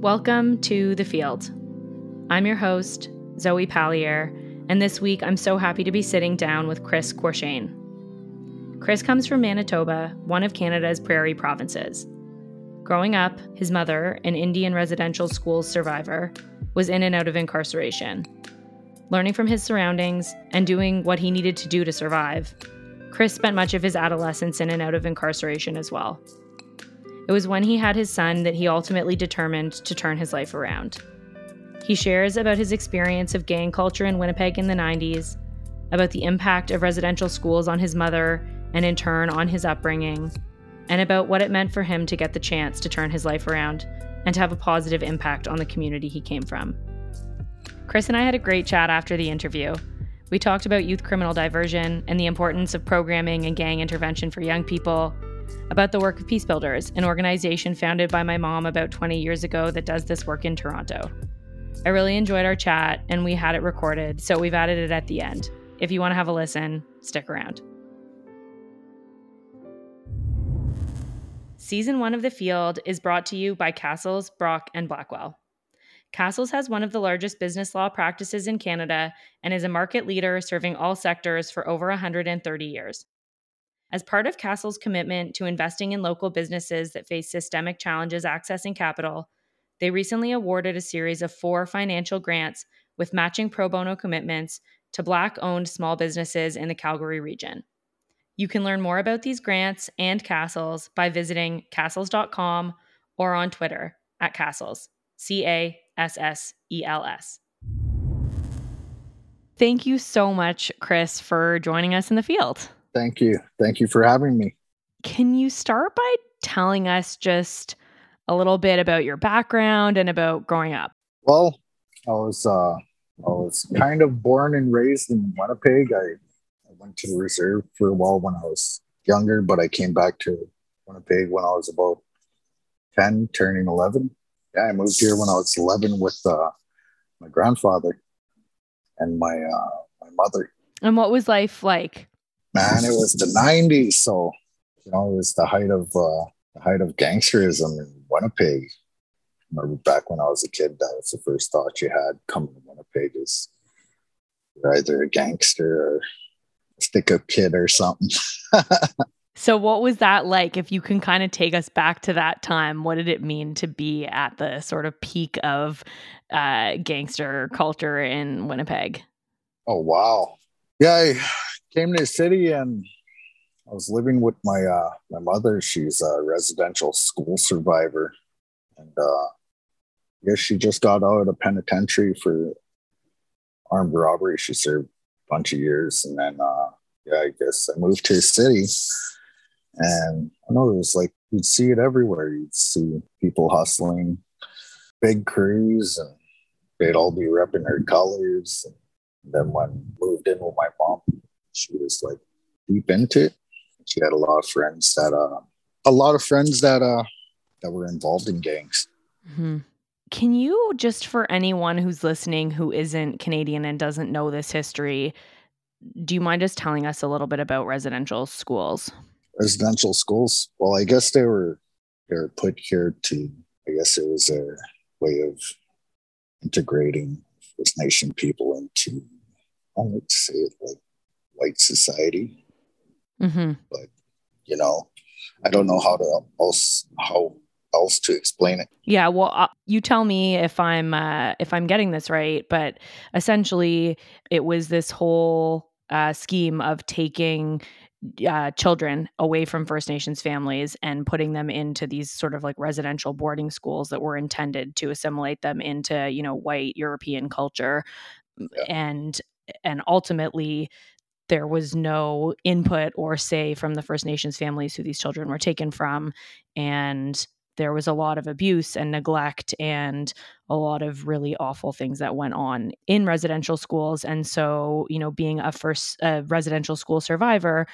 Welcome to The Field. I'm your host, Zoe Pallier, and this week I'm so happy to be sitting down with Chris Courchene. Chris comes from Manitoba, one of Canada's prairie provinces. Growing up, his mother, an Indian residential school survivor, was in and out of incarceration. Learning from his surroundings and doing what he needed to do to survive, Chris spent much of his adolescence in and out of incarceration as well. It was when he had his son that he ultimately determined to turn his life around. He shares about his experience of gang culture in Winnipeg in the 90s, about the impact of residential schools on his mother and in turn on his upbringing, and about what it meant for him to get the chance to turn his life around and to have a positive impact on the community he came from. Chris and I had a great chat after the interview. We talked about youth criminal diversion and the importance of programming and gang intervention for young people, about the work of Peace Builders, an organization founded by my mom about 20 years ago that does this work in Toronto. I really enjoyed our chat and we had it recorded, so we've added it at the end. If you want to have a listen, stick around. Season one of The Field is brought to you by Cassels, Brock, and Blackwell. Cassels has one of the largest business law practices in Canada and is a market leader serving all sectors for over 130 years. As part of Cassels' commitment to investing in local businesses that face systemic challenges accessing capital, they recently awarded a series of four financial grants with matching pro bono commitments to Black owned small businesses in the Calgary region. You can learn more about these grants and Cassels by visiting cassels.com or on Twitter at Cassels, C A S S E L S. Thank you so much, Chris, for joining us in the field. Thank you. Thank you for having me. Can you start by telling us just a little bit about your background and about growing up? Well, I was uh, I was kind of born and raised in Winnipeg. I, I went to the reserve for a while when I was younger, but I came back to Winnipeg when I was about 10, turning 11 yeah, I moved here when I was 11 with uh, my grandfather and my uh, my mother. And what was life like? Man, it was the 90s, so you know it was the height of uh, the height of gangsterism in Winnipeg. I remember back when I was a kid, that was the first thought you had coming to Winnipeg is you're either a gangster or a stick up kid or something. So, what was that like? If you can kind of take us back to that time, what did it mean to be at the sort of peak of uh, gangster culture in Winnipeg? Oh, wow. Yeah, I came to the city and I was living with my uh, my mother. She's a residential school survivor, and uh, I guess she just got out of penitentiary for armed robbery. She served a bunch of years, and then uh, yeah, I guess I moved to the city and I know it was like you'd see it everywhere. You'd see people hustling, big crews, and they'd all be repping their colors. And then when I moved in with my mom, she was like deep into it. She had a lot of friends that uh a lot of friends that uh that were involved in gangs. Mm-hmm. Can you just for anyone who's listening who isn't Canadian and doesn't know this history, do you mind just telling us a little bit about residential schools? residential schools. Well, I guess they were they were put here to. I guess it was a way of integrating First Nation people into. I to say it like white society, mm-hmm. but you know, I don't know how to else how else to explain it. Yeah, well, uh, you tell me if I'm uh, if I'm getting this right, but essentially, it was this whole uh, scheme of taking uh, children away from First Nations families and putting them into these sort of like residential boarding schools that were intended to assimilate them into you know white European culture, yeah. and and ultimately there was no input or say from the First Nations families who these children were taken from, and there was a lot of abuse and neglect and a lot of really awful things that went on in residential schools. And so you know being a first uh, residential school survivor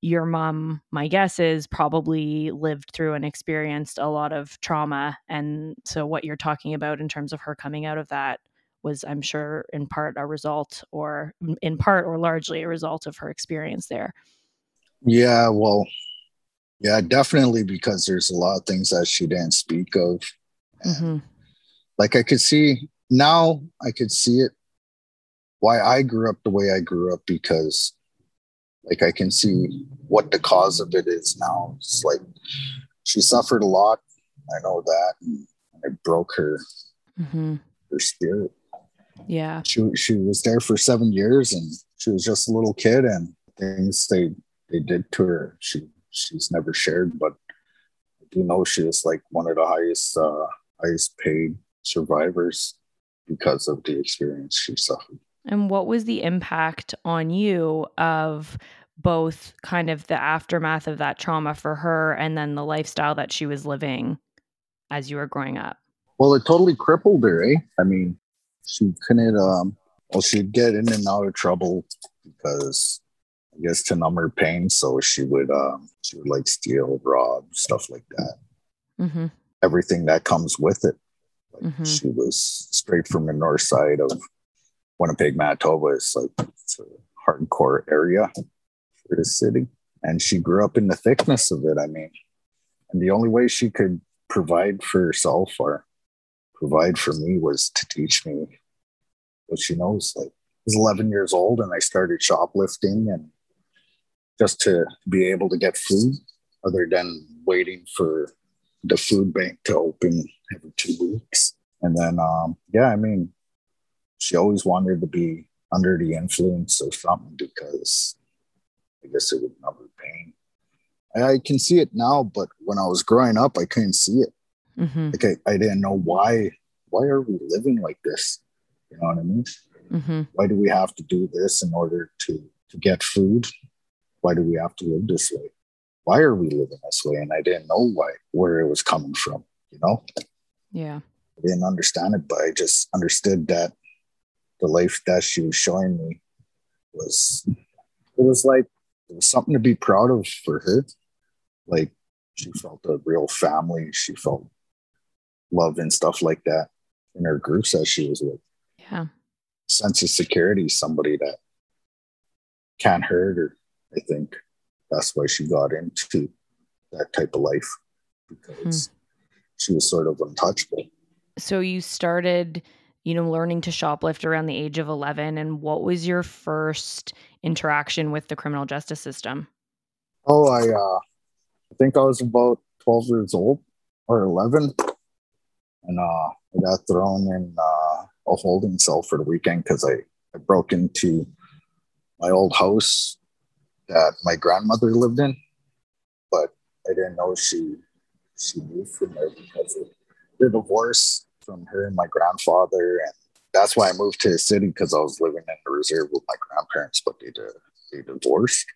your mom my guess is probably lived through and experienced a lot of trauma. And so what you're talking about in terms of her coming out of that was i'm sure in part a result or in part or largely a result of her experience there yeah well yeah, definitely because there's a lot of things that she didn't speak of. Mm-hmm. like I could see now I could see it why I grew up the way I grew up because like I can see what the cause of it is now. It's like she suffered a lot. I know that. And it broke her mm-hmm. her spirit. Yeah. She she was there for seven years and she was just a little kid and things they they did to her. She she's never shared, but I do know she was like one of the highest uh highest paid survivors because of the experience she suffered. And what was the impact on you of both kind of the aftermath of that trauma for her and then the lifestyle that she was living as you were growing up? Well, it totally crippled her, eh? I mean, she couldn't, um, well, she'd get in and out of trouble because I guess to numb her pain. So she would, um, she would like steal, rob, stuff like that. Mm-hmm. Everything that comes with it. Like mm-hmm. She was straight from the north side of Winnipeg, Manitoba. It's like it's a hardcore area for the city. And she grew up in the thickness of it. I mean, and the only way she could provide for herself or provide for me was to teach me what she knows. Like I was 11 years old and I started shoplifting and just to be able to get food other than waiting for the food bank to open every two weeks. And then, um, yeah, I mean, she always wanted to be under the influence of something because I guess it would numb pain. I can see it now, but when I was growing up, I couldn't see it. Mm-hmm. Like I, I didn't know why. Why are we living like this? You know what I mean? Mm-hmm. Why do we have to do this in order to to get food? Why do we have to live this way? Why are we living this way? And I didn't know why where it was coming from. You know? Yeah. I didn't understand it, but I just understood that the life that she was showing me was it was like it was something to be proud of for her. Like she felt a real family. She felt love and stuff like that in her groups that she was with. Yeah. Sense of security, somebody that can't hurt her. I think that's why she got into that type of life because hmm. she was sort of untouchable. So you started, you know, learning to shoplift around the age of 11 and what was your first interaction with the criminal justice system? Oh, I uh I think I was about 12 years old or 11 and uh, I got thrown in uh, a holding cell for the weekend because I, I broke into my old house that my grandmother lived in, but I didn't know she she moved from there because of the divorce from her and my grandfather, and that's why I moved to the city because I was living in the reserve with my grandparents, but they did, they divorced.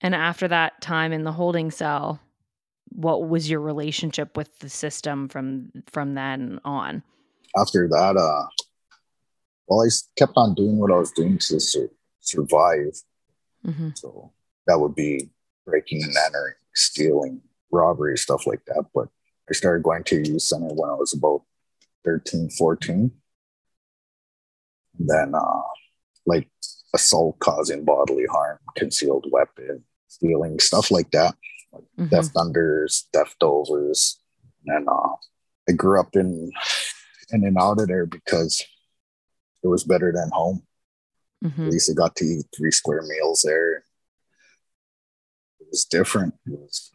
And after that time in the holding cell, what was your relationship with the system from from then on? After that, uh, well, I kept on doing what I was doing to sur- survive. Mm-hmm. So that would be breaking and entering, stealing, robbery, stuff like that. But I started going to youth center when I was about 13, 14. And then, uh, like assault causing bodily harm, concealed weapon, stealing, stuff like that like mm-hmm. Death Thunders, Death Dovers, and uh, I grew up in in and out of there because it was better than home. Mm-hmm. At least I got to eat three square meals there. It was different. It was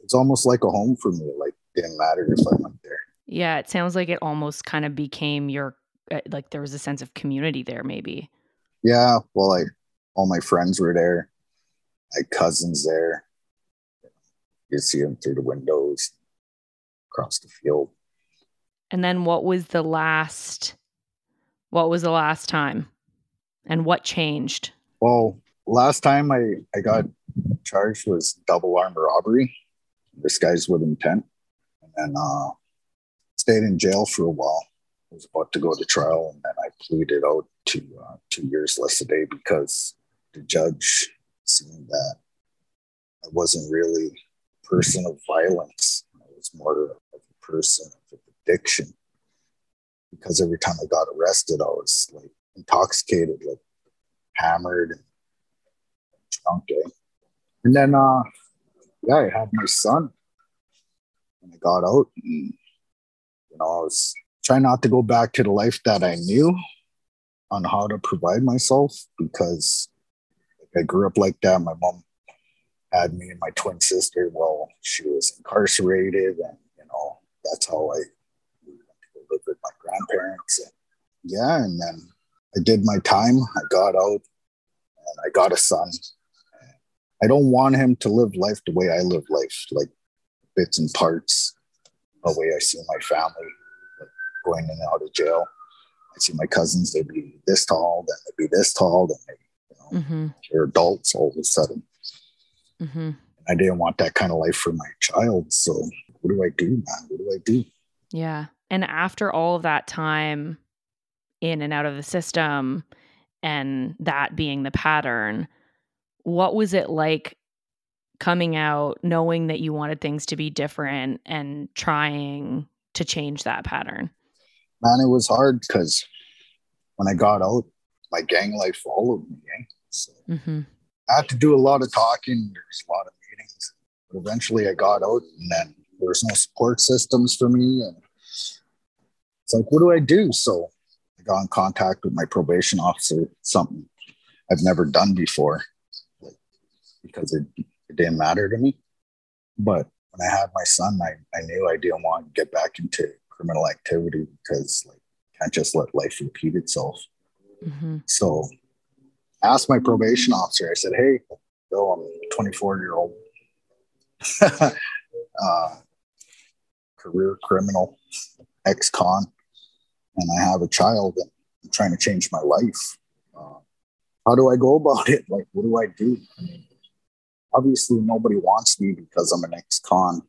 it's almost like a home for me. Like didn't matter if I went there. Yeah, it sounds like it almost kind of became your uh, like there was a sense of community there, maybe. Yeah, well, like all my friends were there, my cousins there. You see them through the windows across the field. And then what was the last what was the last time? And what changed? Well, last time I, I got charged was double armed robbery, disguised with intent. And then uh stayed in jail for a while. I was about to go to trial and then I pleaded out to uh, two years less a day because the judge seeing that I wasn't really person of violence. I was more of a person of addiction. Because every time I got arrested, I was like intoxicated, like hammered and drunk. Eh? And then, uh, yeah, I had my son. and I got out. And, you know, I was trying not to go back to the life that I knew on how to provide myself because I grew up like that. My mom had me and my twin sister. Well, she was incarcerated, and you know that's how I lived with my grandparents. And yeah, and then I did my time. I got out, and I got a son. I don't want him to live life the way I live life, like bits and parts, the way I see my family like going in and out of jail. I see my cousins, they'd be this tall, then they'd be this tall, then they, you know, mm-hmm. they're adults all of a sudden. Mm-hmm. I didn't want that kind of life for my child. So what do I do, man? What do I do? Yeah. And after all of that time in and out of the system and that being the pattern, what was it like coming out knowing that you wanted things to be different and trying to change that pattern? Man, it was hard because when I got out, my gang life followed me. Eh? So mm-hmm. I had to do a lot of talking. There's a lot of meetings. But eventually I got out and then there was no support systems for me. And it's like, what do I do? So I got in contact with my probation officer, something I've never done before like, because it, it didn't matter to me. But when I had my son, I, I knew I didn't want to get back into criminal activity because like can't just let life repeat itself. Mm-hmm. So asked my probation officer, I said, Hey, Bill, I'm 24 year old uh, career criminal, ex con, and I have a child and I'm trying to change my life. Uh, how do I go about it? Like, what do I do? I mean, obviously, nobody wants me because I'm an ex con.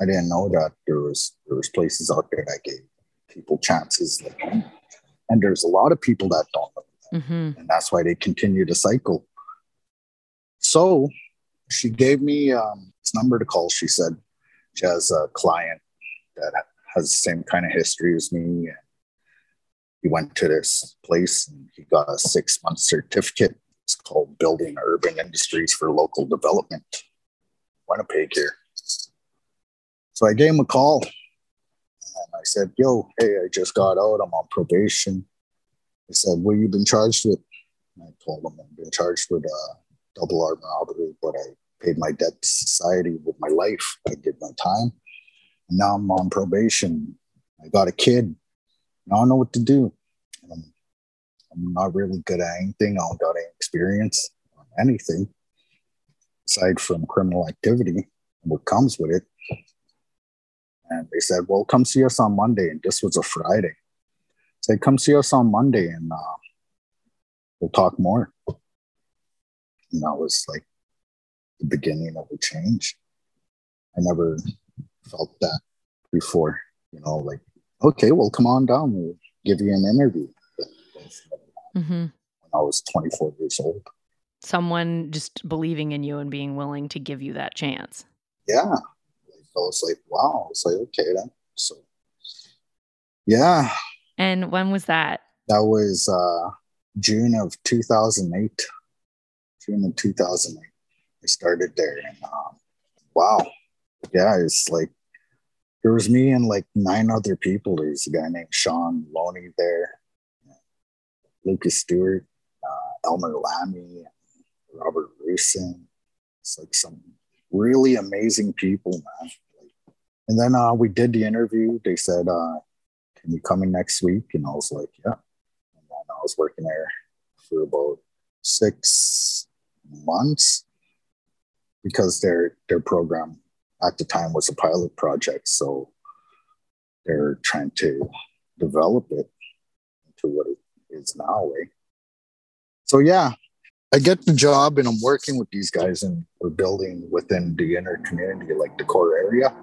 I didn't know that there was there was places out there that gave people chances like and there's a lot of people that don't know Mm-hmm. And that's why they continue to cycle. So she gave me um, this number to call. She said she has a client that has the same kind of history as me. And he went to this place and he got a six month certificate. It's called Building Urban Industries for Local Development, Winnipeg here. So I gave him a call and I said, Yo, hey, I just got out. I'm on probation. He said, What you been charged with? And I told him I've been charged with uh, double armed robbery, but I paid my debt to society with my life. I did my time. And now I'm on probation. I got a kid. Now I don't know what to do. I'm, I'm not really good at anything. I don't got any experience on anything aside from criminal activity, what comes with it. And they said, Well, come see us on Monday. And this was a Friday said, come see us on Monday and uh, we'll talk more. And that was like the beginning of a change. I never felt that before, you know, like, okay, well, come on down. We'll give you an interview. Mm-hmm. When I was 24 years old. Someone just believing in you and being willing to give you that chance. Yeah. I was like, wow. I was like, okay then. So, yeah, and when was that? That was uh, June of 2008. June of 2008. I started there. And um, wow. Yeah, it's like there was me and like nine other people. There's a guy named Sean Loney there, Lucas Stewart, uh, Elmer Lammy, Robert Rusin. It's like some really amazing people, man. And then uh, we did the interview. They said, uh, can you come in next week? And I was like, yeah. And then I was working there for about six months because their their program at the time was a pilot project. So they're trying to develop it into what it is now. Eh? So yeah, I get the job and I'm working with these guys and we're building within the inner community, like the core area.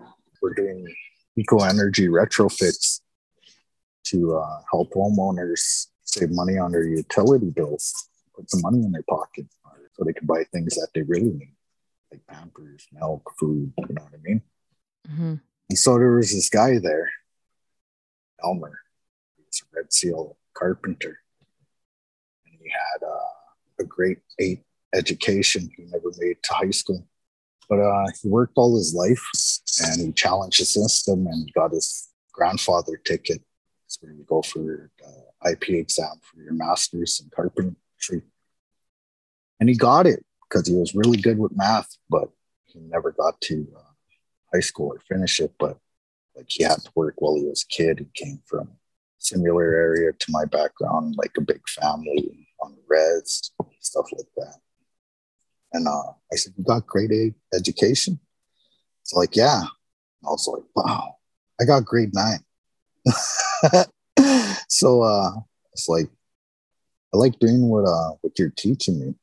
We're doing eco energy retrofits to uh, help homeowners save money on their utility bills, put some money in their pocket so they can buy things that they really need, like Pampers, milk, food. You know what I mean? Mm-hmm. And so there was this guy there, Elmer. He's a Red Seal carpenter, and he had uh, a great eight education. He never made to high school, but uh, he worked all his life and he challenged the system and got his grandfather ticket. Where you go for uh, IP exam for your master's in carpentry. And he got it because he was really good with math, but he never got to uh, high school or finish it. But like he had to work while he was a kid. He came from similar area to my background, like a big family on the res, stuff like that. And uh, I said, You got grade A education? It's like, Yeah. I was like, Wow, I got grade nine. so uh, it's like, I like doing what uh, what you're teaching me.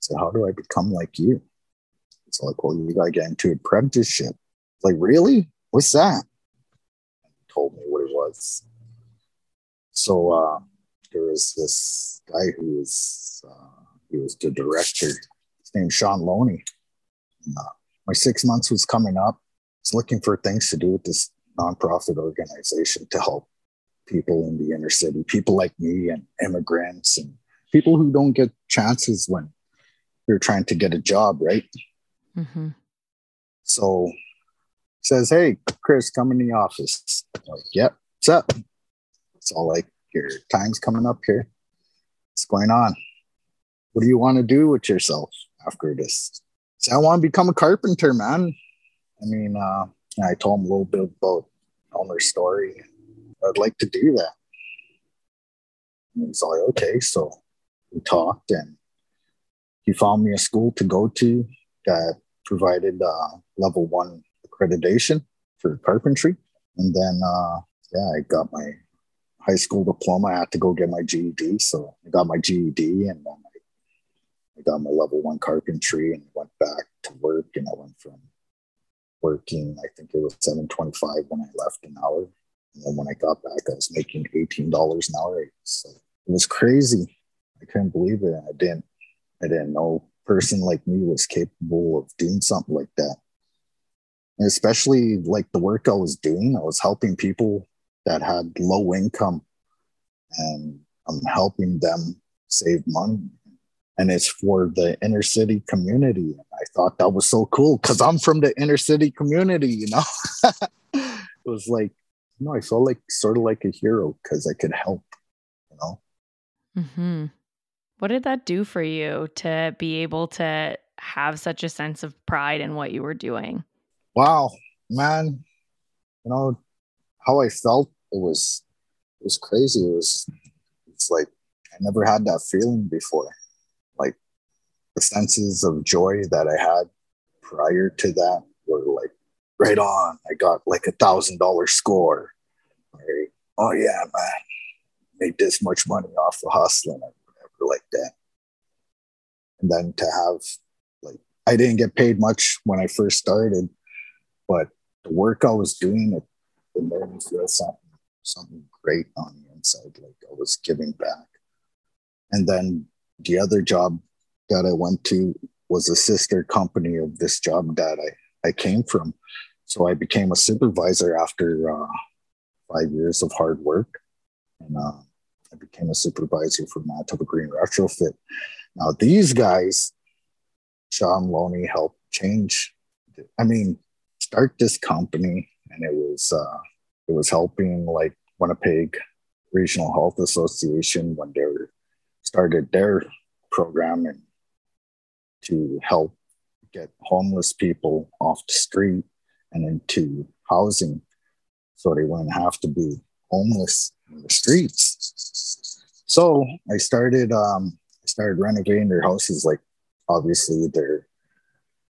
So how do I become like you? It's like, well, you gotta get into apprenticeship. Like, really? What's that? He told me what it was. So uh, there was this guy who was uh, he was the director. His name's Sean Loney. Uh, my six months was coming up. I was looking for things to do with this nonprofit organization to help people in the inner city, people like me and immigrants and people who don't get chances when you're trying to get a job, right? Mm-hmm. So says, Hey, Chris, come in the office. I'm like, yep, what's up? It's all like, Your time's coming up here. What's going on? What do you want to do with yourself after this? So I want to become a carpenter, man. I mean, uh, I told him a little bit about Elmer's story. I'd like to do that. And he's like, okay. So we talked and he found me a school to go to that provided uh, level one accreditation for carpentry. And then, uh, yeah, I got my high school diploma. I had to go get my GED. So I got my GED and then I, I got my level one carpentry and went back to work. And I went from working, I think it was 725 when I left an hour. And then when I got back, I was making $18 an hour. So it was crazy. I couldn't believe it. I didn't, I didn't know a person like me was capable of doing something like that. And especially like the work I was doing, I was helping people that had low income and I'm helping them save money. And it's for the inner city community. Thought that was so cool because I'm from the inner city community, you know? it was like, you know, I felt like sort of like a hero because I could help, you know? Mm-hmm. What did that do for you to be able to have such a sense of pride in what you were doing? Wow, man. You know, how I felt it was it was crazy. It was it's like I never had that feeling before. Like the senses of joy that I had prior to that were like right on. I got like a thousand dollar score. Right? Oh yeah, man. Made this much money off of hustling whatever, like that. And then to have like I didn't get paid much when I first started, but the work I was doing it, it made me feel something something great on the inside, like I was giving back. And then the other job that I went to was a sister company of this job that I, I came from. So I became a supervisor after uh, five years of hard work. And uh, I became a supervisor for Manitoba Green Retrofit. Now, these guys, Sean Loney helped change, I mean, start this company, and it was uh, it was helping like Winnipeg Regional Health Association when they started their program and to help get homeless people off the street and into housing so they wouldn't have to be homeless in the streets. So I started um, I started renovating their houses. Like obviously they're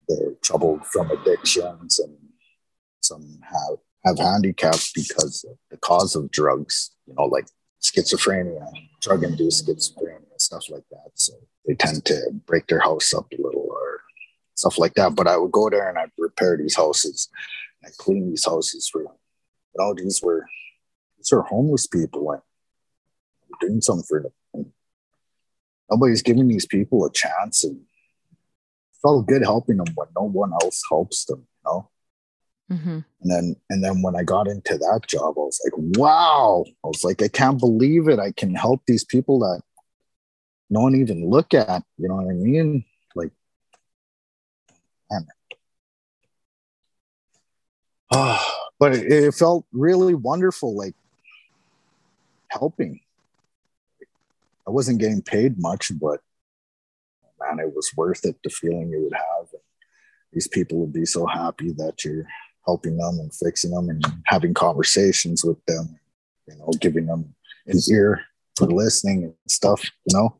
they're troubled from addictions and some have have handicaps because of the cause of drugs, you know, like schizophrenia, drug induced schizophrenia, stuff like that. So they tend to break their house up a little or stuff like that. But I would go there and I'd repair these houses and I'd clean these houses for. You know, these were these are homeless people and doing something for them. Nobody's giving these people a chance and felt good helping them when no one else helps them? Mm-hmm. And then and then when I got into that job, I was like, wow. I was like, I can't believe it. I can help these people that no one even look at. You know what I mean? Like, man. Oh, but it, it felt really wonderful, like helping. I wasn't getting paid much, but man, it was worth it. The feeling you would have. These people would be so happy that you're helping them and fixing them and having conversations with them, you know, giving them an ear for listening and stuff, you know.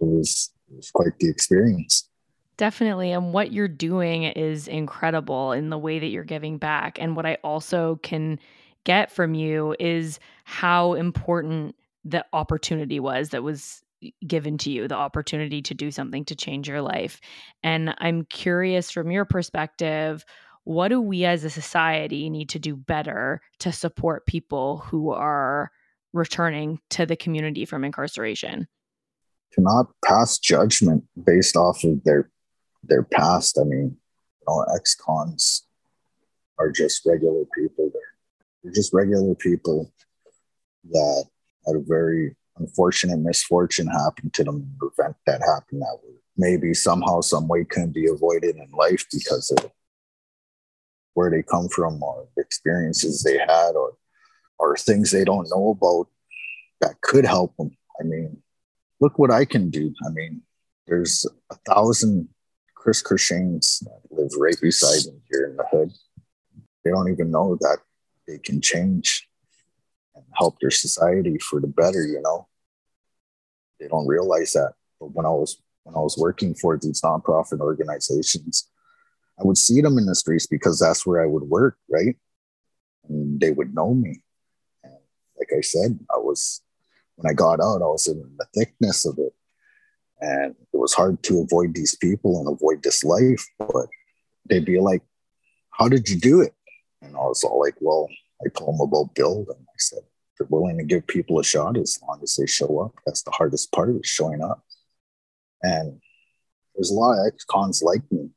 It was it was quite the experience. Definitely. And what you're doing is incredible in the way that you're giving back. And what I also can get from you is how important the opportunity was that was given to you, the opportunity to do something to change your life. And I'm curious from your perspective, what do we as a society need to do better to support people who are returning to the community from incarceration? To not pass judgment based off of their their past. I mean, you know, ex-cons are just regular people. They're, they're just regular people that had a very unfortunate misfortune happen to them, event that happened that maybe somehow, some way couldn't be avoided in life because of where they come from or experiences they had or or things they don't know about that could help them. I mean, look what I can do. I mean, there's a thousand Chris Courchenes that live right beside me here in the hood. They don't even know that they can change and help their society for the better, you know. They don't realize that. But when I was when I was working for these nonprofit organizations, I would see them in the streets because that's where I would work, right? And they would know me. And like I said, I was when I got out, I was in the thickness of it. And it was hard to avoid these people and avoid this life. But they'd be like, How did you do it? And I was all like, Well, I told them about build. And I said, They're willing to give people a shot as long as they show up. That's the hardest part is showing up. And there's a lot of ex cons like me.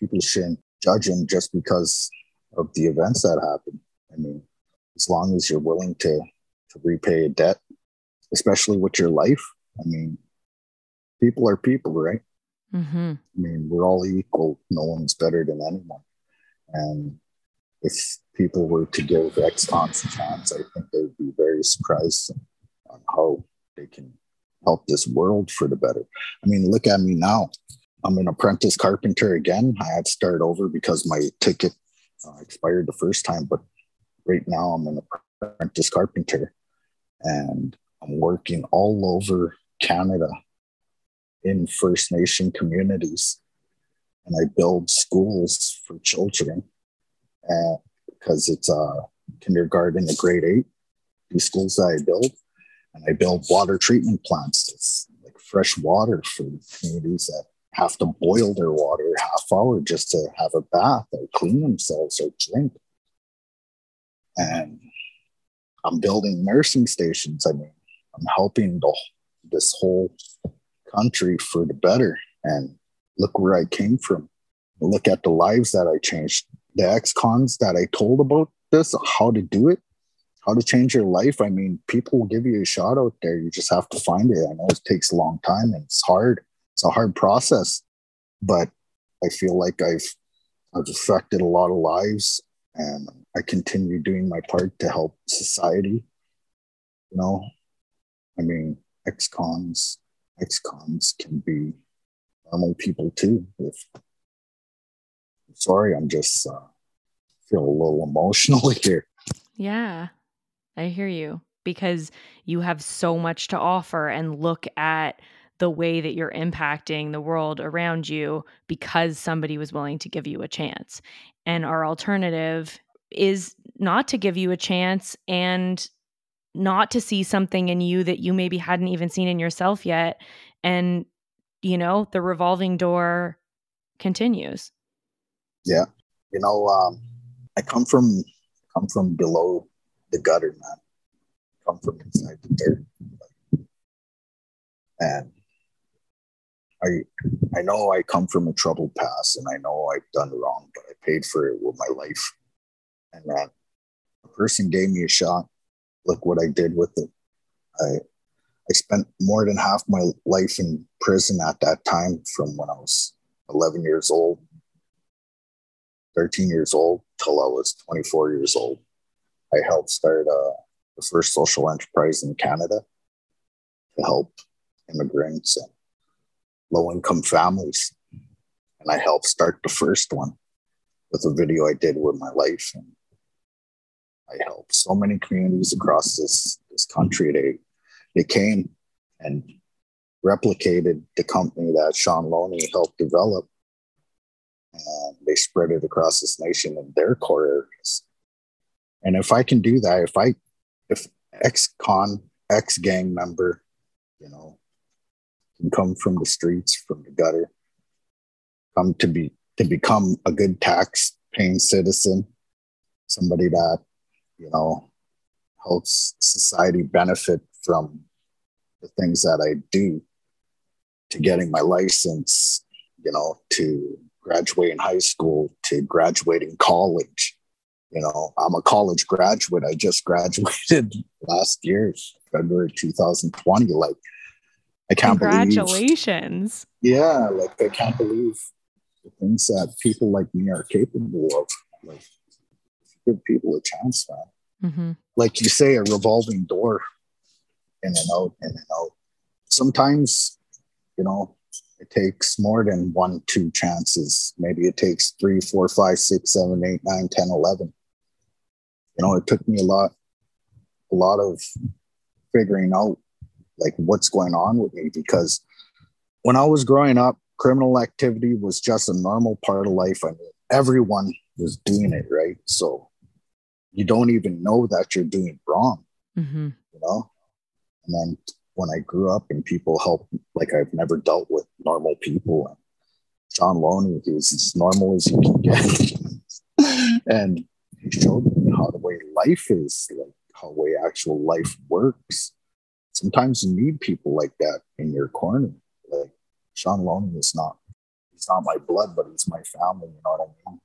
People shouldn't judge them just because of the events that happen. I mean, as long as you're willing to to repay a debt, especially with your life. I mean, people are people, right? Mm-hmm. I mean, we're all equal. No one's better than anyone. And if people were to give ex-cons a chance, I think they'd be very surprised on how they can help this world for the better. I mean, look at me now. I'm an apprentice carpenter again. I had to start over because my ticket uh, expired the first time, but right now I'm an apprentice carpenter and I'm working all over Canada in First Nation communities, and I build schools for children uh, because it's a kindergarten to grade eight. These schools that I build, and I build water treatment plants. It's like fresh water for communities that have to boil their water half hour just to have a bath or clean themselves or drink. And I'm building nursing stations. I mean, I'm helping the, this whole country for the better. And look where I came from. Look at the lives that I changed. The ex cons that I told about this, how to do it, how to change your life. I mean, people will give you a shot out there. You just have to find it. I know it takes a long time and it's hard. It's a hard process, but I feel like I've I've affected a lot of lives and I continue doing my part to help society. You know, I mean, ex-cons ex-cons can be normal people too. If sorry, I'm just uh, feel a little emotional here. Yeah, I hear you because you have so much to offer and look at the way that you're impacting the world around you because somebody was willing to give you a chance. And our alternative is not to give you a chance and not to see something in you that you maybe hadn't even seen in yourself yet. And you know the revolving door continues. Yeah. You know um, i come from come from below the gutter man. Come from inside the dirt. And i i know i come from a troubled past and i know i've done wrong but i paid for it with my life and that a person gave me a shot look what I did with it. I I spent more than half my life in prison at that time from when I was 11 years old. 13 years old till I was 24 years old. I helped start uh, the first social enterprise in Canada to help immigrants and low income families. And I helped start the first one with a video I did with my life. And I helped so many communities across this, this country. They, they came and replicated the company that Sean Loney helped develop. And they spread it across this nation in their core areas. And if I can do that, if I, if ex con, ex gang member, you know, can come from the streets, from the gutter, come to be to become a good tax paying citizen, somebody that, you know, helps society benefit from the things that I do to getting my license, you know, to graduating high school, to graduating college. You know, I'm a college graduate. I just graduated last year, February 2020. Like, I can't Congratulations. believe. Yeah, like I can't believe the things that people like me are capable of. Like, give people a chance, man. Mm-hmm. Like you say, a revolving door, in and out, in and out. Sometimes you know, it takes more than one, two chances. Maybe it takes three, four, five, six, seven, eight, nine, ten, eleven. You know, it took me a lot, a lot of figuring out like what's going on with me because when I was growing up, criminal activity was just a normal part of life. I mean, everyone was doing it, right? So you don't even know that you're doing wrong, mm-hmm. you know? And then when I grew up and people helped, like I've never dealt with normal people. And Sean Loney, he was as normal as you can get. and he showed me how the way life is, like how the way actual life works. Sometimes you need people like that in your corner. Like Sean Loney is not, he's not my blood, but he's my family. You know what I mean?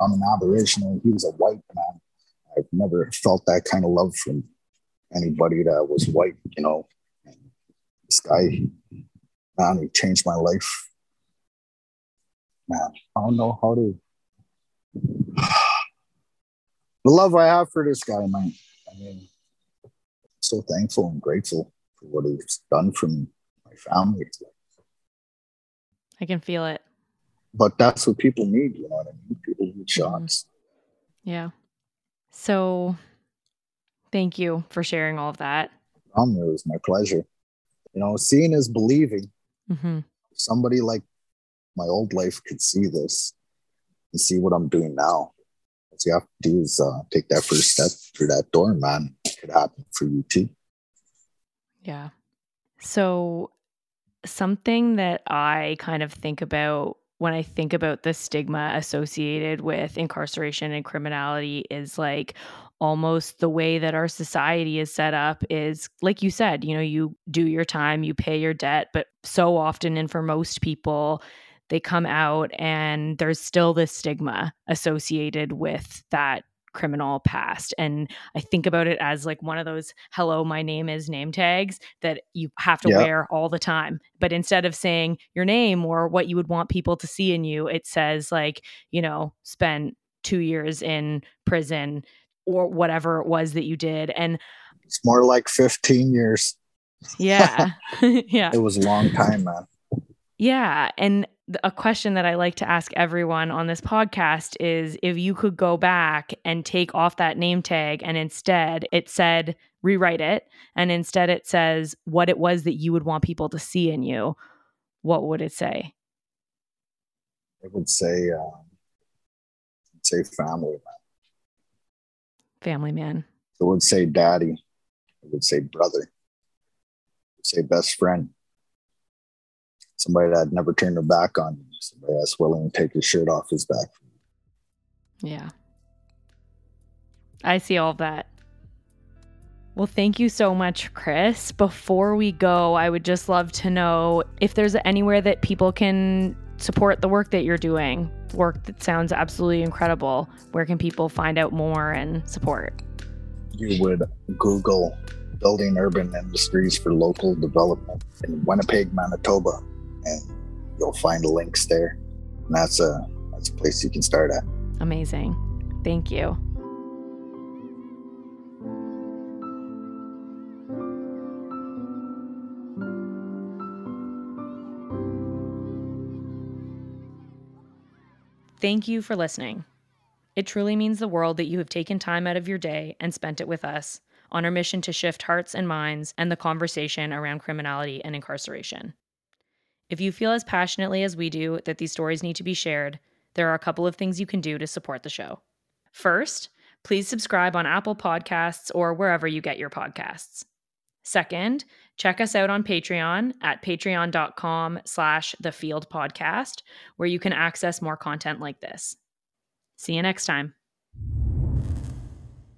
I'm an Aboriginal. He was a white man. I've never felt that kind of love from anybody that was white, you know this guy, man, he changed my life. Man, I don't know how to. the love I have for this guy, man. I mean, so thankful and grateful for what he's done for me, my family. I can feel it. But that's what people need, you know what I mean? People need shots. Yeah. So thank you for sharing all of that. Um, it was my pleasure you know, seeing is believing. Mm-hmm. Somebody like my old life could see this and see what I'm doing now. What you have to do is uh, take that first step through that door, man. Happen for you too. Yeah. So, something that I kind of think about when I think about the stigma associated with incarceration and criminality is like almost the way that our society is set up is like you said, you know, you do your time, you pay your debt, but so often and for most people, they come out and there's still this stigma associated with that criminal past. And I think about it as like one of those hello, my name is name tags that you have to wear all the time. But instead of saying your name or what you would want people to see in you, it says like, you know, spend two years in prison, or whatever it was that you did. And it's more like 15 years. Yeah. yeah. It was a long time, man. Yeah. And a question that I like to ask everyone on this podcast is if you could go back and take off that name tag and instead it said rewrite it and instead it says what it was that you would want people to see in you, what would it say? It would say, um, say family, man family man? It would say daddy. It would say brother. It would say best friend. Somebody that never turned their back on you. Somebody that's willing to take his shirt off his back. Yeah. I see all that. Well, thank you so much, Chris. Before we go, I would just love to know if there's anywhere that people can support the work that you're doing, work that sounds absolutely incredible. Where can people find out more and support? You would Google building urban industries for local development in Winnipeg, Manitoba, and you'll find links there. And that's a that's a place you can start at. Amazing. Thank you. Thank you for listening. It truly means the world that you have taken time out of your day and spent it with us on our mission to shift hearts and minds and the conversation around criminality and incarceration. If you feel as passionately as we do that these stories need to be shared, there are a couple of things you can do to support the show. First, please subscribe on Apple Podcasts or wherever you get your podcasts. Second, check us out on Patreon at patreon.com slash the field podcast, where you can access more content like this. See you next time.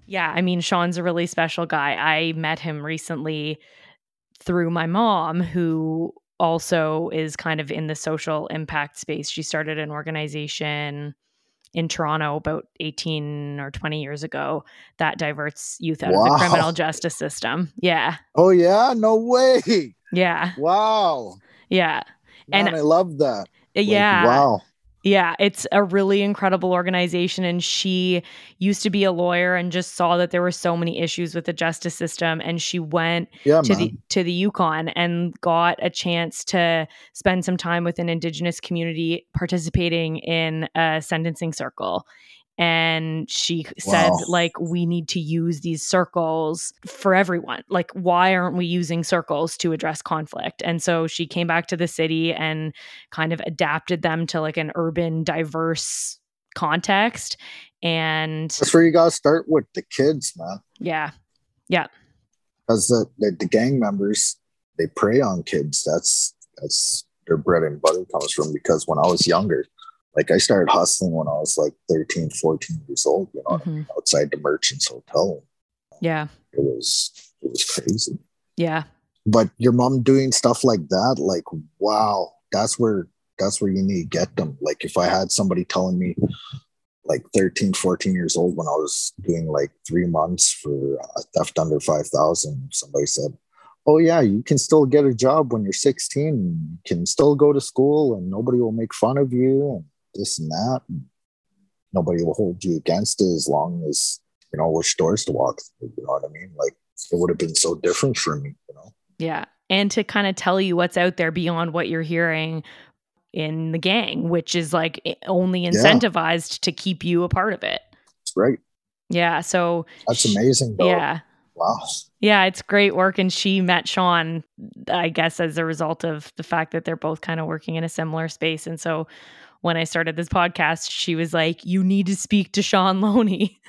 Yeah, I mean, Sean's a really special guy. I met him recently through my mom, who also is kind of in the social impact space. She started an organization in Toronto about 18 or 20 years ago that diverts youth out wow. of the criminal justice system. Yeah. Oh yeah, no way. Yeah. Wow. Yeah. Man, and I love that. Yeah. Like, wow. Yeah, it's a really incredible organization. And she used to be a lawyer and just saw that there were so many issues with the justice system. And she went yeah, to man. the to the Yukon and got a chance to spend some time with an indigenous community participating in a sentencing circle and she said wow. like we need to use these circles for everyone. Like why aren't we using circles to address conflict? And so she came back to the city and kind of adapted them to like an urban diverse context and that's where you gotta start with the kids man. Yeah. Yeah. Because the, the, the gang members they prey on kids. That's that's their bread and butter comes from because when i was younger like I started hustling when I was like 13, 14 years old, you know, mm-hmm. outside the merchant's hotel. Yeah. It was it was crazy. Yeah. But your mom doing stuff like that, like wow, that's where that's where you need to get them. Like if I had somebody telling me like 13, 14 years old when I was doing like three months for a theft under 5,000, somebody said, oh yeah you can still get a job when you're 16 you can still go to school and nobody will make fun of you and this and that. Nobody will hold you against it as long as you know which doors to walk through. You know what I mean? Like it would have been so different for me. You know? Yeah, and to kind of tell you what's out there beyond what you're hearing in the gang, which is like only incentivized yeah. to keep you a part of it. That's right. Yeah. So that's amazing. Though. Yeah. Wow. Yeah, it's great work. And she met Sean, I guess, as a result of the fact that they're both kind of working in a similar space. And so when I started this podcast, she was like, "You need to speak to Sean Loney."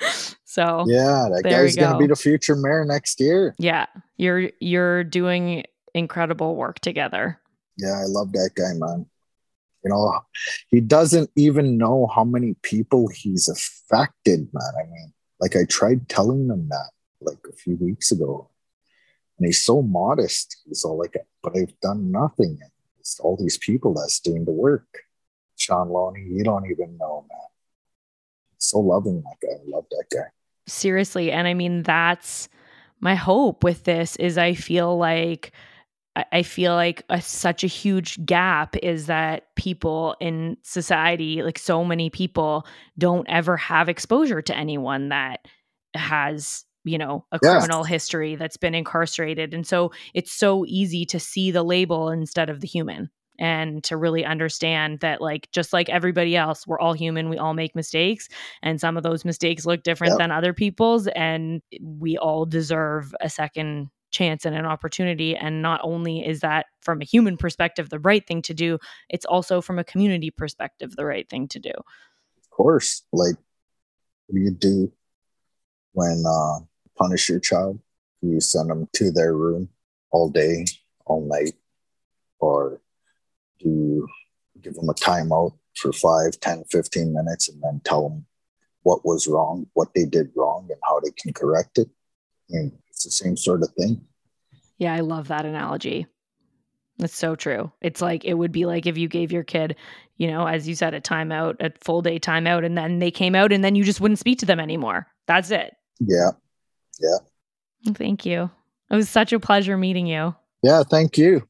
so yeah, that guy's go. gonna be the future mayor next year. Yeah, you're you're doing incredible work together. Yeah, I love that guy, man. You know, he doesn't even know how many people he's affected, man. I mean, like I tried telling him that like a few weeks ago, and he's so modest. He's all like, "But I've done nothing." It's all these people that's doing the work. Sean Loney. You don't even know, man. So loving that guy. I love that guy. Seriously. And I mean, that's my hope with this is I feel like I feel like a, such a huge gap is that people in society, like so many people, don't ever have exposure to anyone that has, you know, a yeah. criminal history that's been incarcerated. And so it's so easy to see the label instead of the human and to really understand that like just like everybody else we're all human we all make mistakes and some of those mistakes look different yep. than other people's and we all deserve a second chance and an opportunity and not only is that from a human perspective the right thing to do it's also from a community perspective the right thing to do of course like what do you do when uh punish your child you send them to their room all day all night or to give them a timeout for 5 10 15 minutes and then tell them what was wrong what they did wrong and how they can correct it. I mean, it's the same sort of thing. Yeah i love that analogy. It's so true. It's like it would be like if you gave your kid you know as you said a timeout a full day timeout and then they came out and then you just wouldn't speak to them anymore. That's it. Yeah. Yeah. Thank you. It was such a pleasure meeting you. Yeah thank you